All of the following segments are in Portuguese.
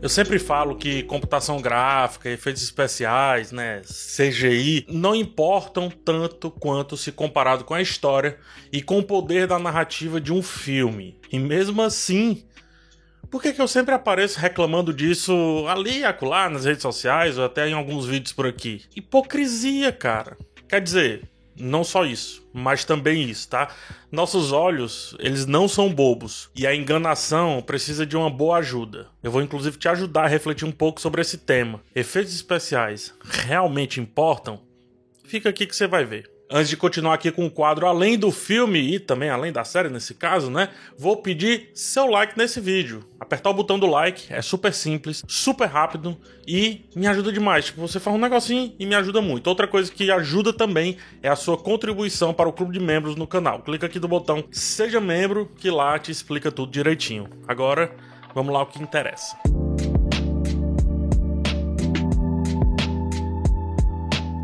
Eu sempre falo que computação gráfica, efeitos especiais, né, CGI, não importam tanto quanto se comparado com a história e com o poder da narrativa de um filme. E mesmo assim, por que, que eu sempre apareço reclamando disso ali e acolá nas redes sociais ou até em alguns vídeos por aqui? Hipocrisia, cara. Quer dizer, não só isso, mas também isso, tá? Nossos olhos, eles não são bobos e a enganação precisa de uma boa ajuda. Eu vou inclusive te ajudar a refletir um pouco sobre esse tema. Efeitos especiais realmente importam? Fica aqui que você vai ver. Antes de continuar aqui com o quadro além do filme e também além da série nesse caso, né? Vou pedir seu like nesse vídeo. Apertar o botão do like é super simples, super rápido e me ajuda demais. Tipo, você faz um negocinho e me ajuda muito. Outra coisa que ajuda também é a sua contribuição para o clube de membros no canal. Clica aqui no botão seja membro que lá te explica tudo direitinho. Agora, vamos lá o que interessa.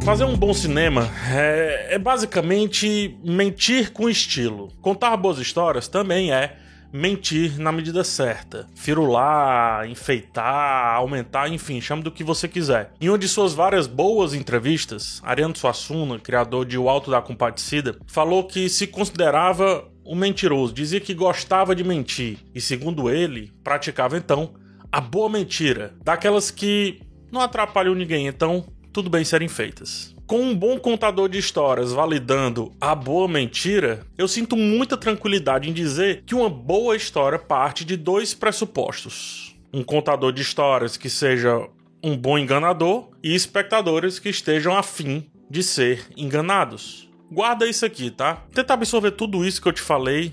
Fazer um bom cinema é, é, basicamente mentir com estilo. Contar boas histórias também é mentir na medida certa. Firular, enfeitar, aumentar, enfim, chame do que você quiser. Em uma de suas várias boas entrevistas, Ariano Suassuna, criador de O Alto da Compadecida, falou que se considerava um mentiroso, dizia que gostava de mentir e, segundo ele, praticava então a boa mentira, daquelas que não atrapalham ninguém, então tudo bem serem feitas. Com um bom contador de histórias validando a boa mentira, eu sinto muita tranquilidade em dizer que uma boa história parte de dois pressupostos: um contador de histórias que seja um bom enganador e espectadores que estejam afim de ser enganados. Guarda isso aqui, tá? Tenta absorver tudo isso que eu te falei,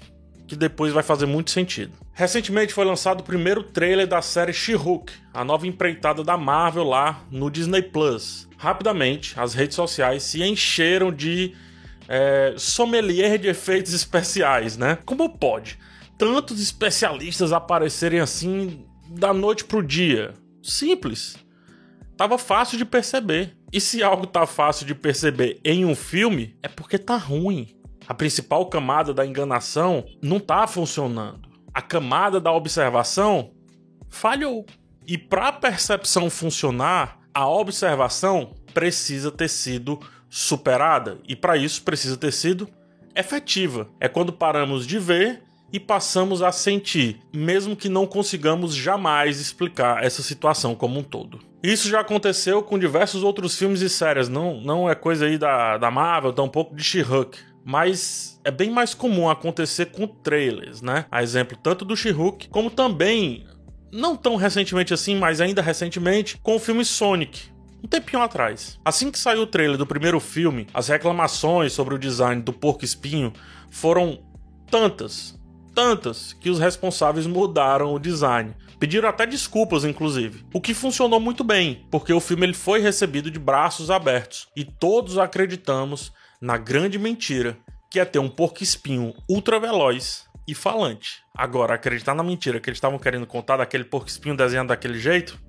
que depois vai fazer muito sentido. Recentemente foi lançado o primeiro trailer da série She-Hulk, a nova empreitada da Marvel lá no Disney Plus. Rapidamente, as redes sociais se encheram de é, sommelier de efeitos especiais, né? Como pode tantos especialistas aparecerem assim da noite pro dia? Simples. Tava fácil de perceber. E se algo tá fácil de perceber em um filme, é porque tá ruim. A principal camada da enganação não tá funcionando. A camada da observação falhou. E para a percepção funcionar, a observação precisa ter sido superada e para isso precisa ter sido efetiva. É quando paramos de ver e passamos a sentir, mesmo que não consigamos jamais explicar essa situação como um todo. Isso já aconteceu com diversos outros filmes e séries, não, não é coisa aí da, da Marvel, tampouco de She-Hulk. Mas é bem mais comum acontecer com trailers, né? A exemplo tanto do She-Hulk, como também, não tão recentemente assim, mas ainda recentemente, com o filme Sonic um tempinho atrás. Assim que saiu o trailer do primeiro filme, as reclamações sobre o design do porco espinho foram tantas, tantas, que os responsáveis mudaram o design. Pediram até desculpas, inclusive. O que funcionou muito bem, porque o filme ele foi recebido de braços abertos. E todos acreditamos na grande mentira que é ter um porco espinho ultra veloz e falante. Agora, acreditar na mentira que eles estavam querendo contar daquele porco espinho desenhado daquele jeito,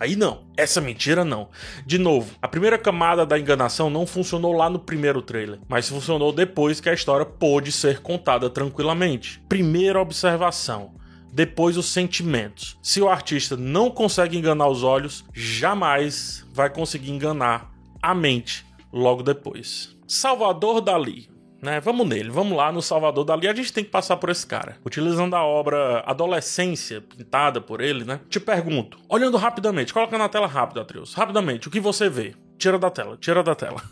Aí não, essa mentira não. De novo, a primeira camada da enganação não funcionou lá no primeiro trailer, mas funcionou depois que a história pôde ser contada tranquilamente. Primeira observação, depois os sentimentos. Se o artista não consegue enganar os olhos, jamais vai conseguir enganar a mente logo depois. Salvador Dali, né? Vamos nele, vamos lá no Salvador Dali. A gente tem que passar por esse cara. Utilizando a obra Adolescência, pintada por ele, né? Te pergunto, olhando rapidamente, coloca na tela rápido, Atreus. Rapidamente, o que você vê? Tira da tela, tira da tela.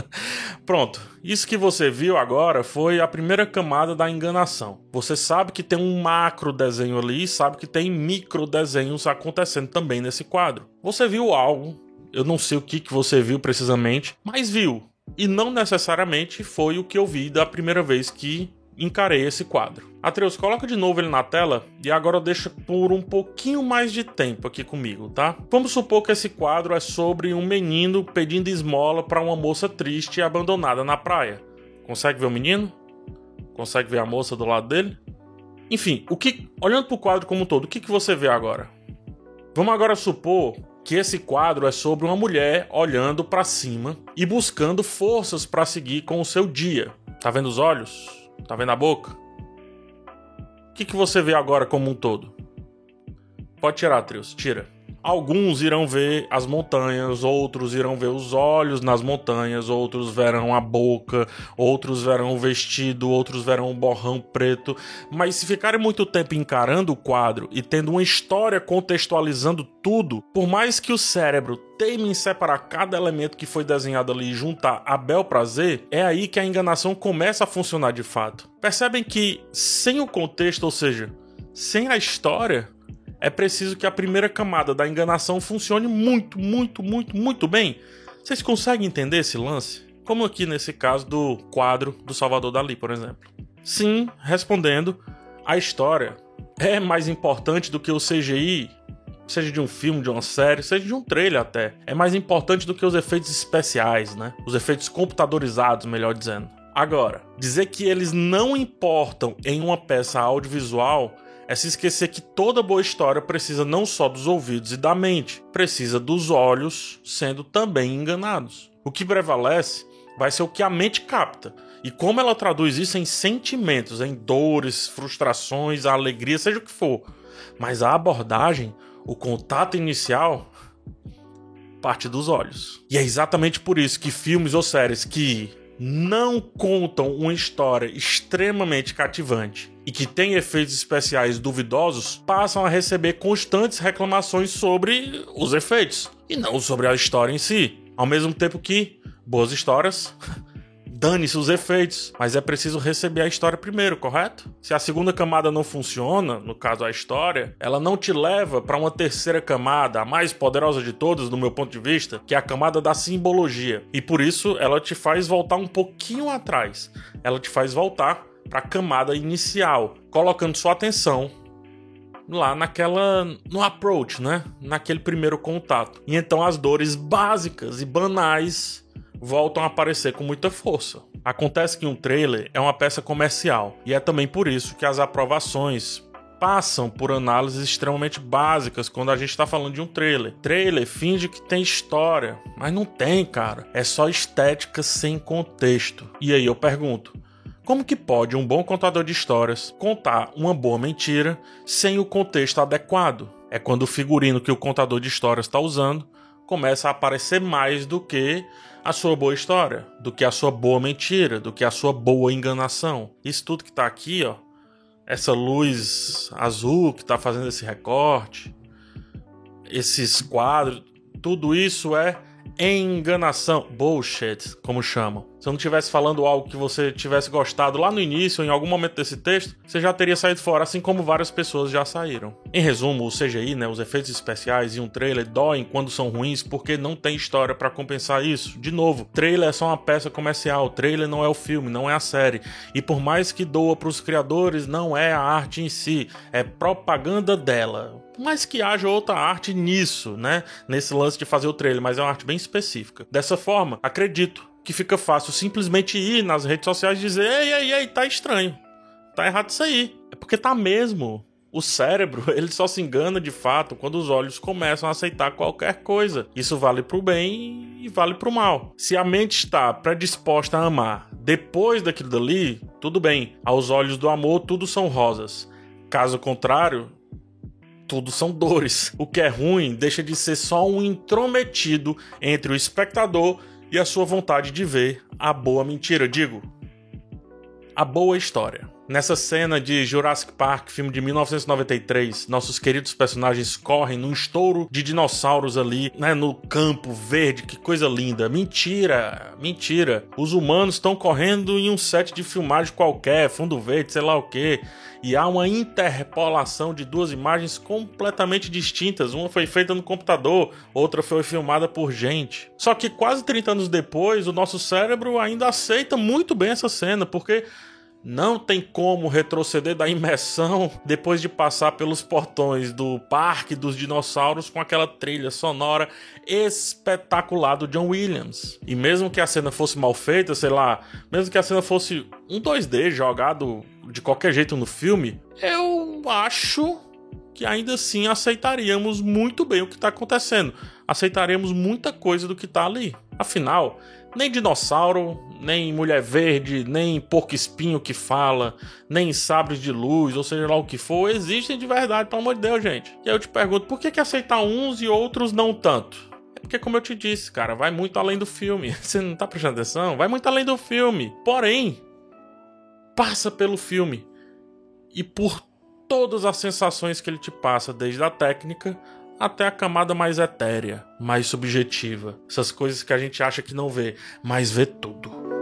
Pronto, isso que você viu agora foi a primeira camada da enganação. Você sabe que tem um macro desenho ali sabe que tem micro desenhos acontecendo também nesse quadro. Você viu algo, eu não sei o que, que você viu precisamente, mas viu. E não necessariamente foi o que eu vi da primeira vez que encarei esse quadro. Atreus, coloca de novo ele na tela e agora deixa por um pouquinho mais de tempo aqui comigo, tá? Vamos supor que esse quadro é sobre um menino pedindo esmola para uma moça triste e abandonada na praia. Consegue ver o menino? Consegue ver a moça do lado dele? Enfim, o que, olhando para o quadro como um todo, o que, que você vê agora? Vamos agora supor que esse quadro é sobre uma mulher olhando para cima e buscando forças para seguir com o seu dia. Tá vendo os olhos? Tá vendo a boca? O que, que você vê agora como um todo? Pode tirar, Atreus, tira. Alguns irão ver as montanhas, outros irão ver os olhos nas montanhas, outros verão a boca, outros verão o vestido, outros verão o borrão preto. Mas se ficarem muito tempo encarando o quadro e tendo uma história contextualizando tudo, por mais que o cérebro teime em separar cada elemento que foi desenhado ali e juntar a bel prazer, é aí que a enganação começa a funcionar de fato. Percebem que sem o contexto, ou seja, sem a história, é preciso que a primeira camada da enganação funcione muito, muito, muito, muito bem. Vocês conseguem entender esse lance? Como aqui nesse caso do quadro do Salvador Dali, por exemplo. Sim, respondendo, a história é mais importante do que o CGI, seja de um filme, de uma série, seja de um trailer até. É mais importante do que os efeitos especiais, né? Os efeitos computadorizados, melhor dizendo. Agora, dizer que eles não importam em uma peça audiovisual é se esquecer que toda boa história precisa não só dos ouvidos e da mente, precisa dos olhos sendo também enganados. O que prevalece vai ser o que a mente capta. E como ela traduz isso em sentimentos, em dores, frustrações, alegria, seja o que for. Mas a abordagem, o contato inicial, parte dos olhos. E é exatamente por isso que filmes ou séries que não contam uma história extremamente cativante e que tem efeitos especiais duvidosos passam a receber constantes reclamações sobre os efeitos e não sobre a história em si. Ao mesmo tempo que boas histórias dane-se os efeitos, mas é preciso receber a história primeiro, correto? Se a segunda camada não funciona, no caso a história, ela não te leva para uma terceira camada, a mais poderosa de todas, do meu ponto de vista, que é a camada da simbologia. E por isso ela te faz voltar um pouquinho atrás. Ela te faz voltar para a camada inicial, colocando sua atenção lá naquela no approach, né? Naquele primeiro contato. E então as dores básicas e banais voltam a aparecer com muita força. Acontece que um trailer é uma peça comercial e é também por isso que as aprovações passam por análises extremamente básicas quando a gente está falando de um trailer. Trailer finge que tem história, mas não tem, cara. É só estética sem contexto. E aí eu pergunto: como que pode um bom contador de histórias contar uma boa mentira sem o contexto adequado? É quando o figurino que o contador de histórias está usando começa a aparecer mais do que a sua boa história, do que a sua boa mentira, do que a sua boa enganação. Isso tudo que tá aqui, ó, essa luz azul que tá fazendo esse recorte, esses quadros, tudo isso é enganação, bullshit, como chamam. Se eu não estivesse falando algo que você tivesse gostado lá no início, em algum momento desse texto, você já teria saído fora, assim como várias pessoas já saíram. Em resumo, o CGI, né, os efeitos especiais e um trailer doem quando são ruins porque não tem história para compensar isso. De novo, trailer é só uma peça comercial, trailer não é o filme, não é a série. E por mais que doa para os criadores, não é a arte em si, é propaganda dela mas que haja outra arte nisso, né? Nesse lance de fazer o trailer, mas é uma arte bem específica. Dessa forma, acredito que fica fácil simplesmente ir nas redes sociais e dizer: ei, ei, ei, tá estranho. Tá errado isso aí. É porque tá mesmo. O cérebro, ele só se engana de fato quando os olhos começam a aceitar qualquer coisa. Isso vale pro bem e vale pro mal. Se a mente está predisposta a amar depois daquilo dali, tudo bem. Aos olhos do amor, tudo são rosas. Caso contrário, tudo são dores. O que é ruim deixa de ser só um intrometido entre o espectador e a sua vontade de ver a boa mentira, digo, a boa história. Nessa cena de Jurassic Park, filme de 1993, nossos queridos personagens correm num estouro de dinossauros ali, né, no campo verde, que coisa linda. Mentira, mentira. Os humanos estão correndo em um set de filmagem qualquer, fundo verde, sei lá o que e há uma interpolação de duas imagens completamente distintas. Uma foi feita no computador, outra foi filmada por gente. Só que quase 30 anos depois, o nosso cérebro ainda aceita muito bem essa cena, porque não tem como retroceder da imersão depois de passar pelos portões do Parque dos Dinossauros com aquela trilha sonora espetacular do John Williams. E mesmo que a cena fosse mal feita, sei lá, mesmo que a cena fosse um 2D jogado de qualquer jeito no filme, eu acho que ainda assim aceitaríamos muito bem o que está acontecendo. Aceitaríamos muita coisa do que está ali. Afinal, Nem dinossauro, nem mulher verde, nem porco espinho que fala, nem sabres de luz, ou seja lá o que for, existem de verdade, pelo amor de Deus, gente. E aí eu te pergunto, por que, que aceitar uns e outros não tanto? É porque, como eu te disse, cara, vai muito além do filme. Você não tá prestando atenção? Vai muito além do filme. Porém, passa pelo filme e por todas as sensações que ele te passa, desde a técnica até a camada mais etérea, mais subjetiva. Essas coisas que a gente acha que não vê, mas vê tudo.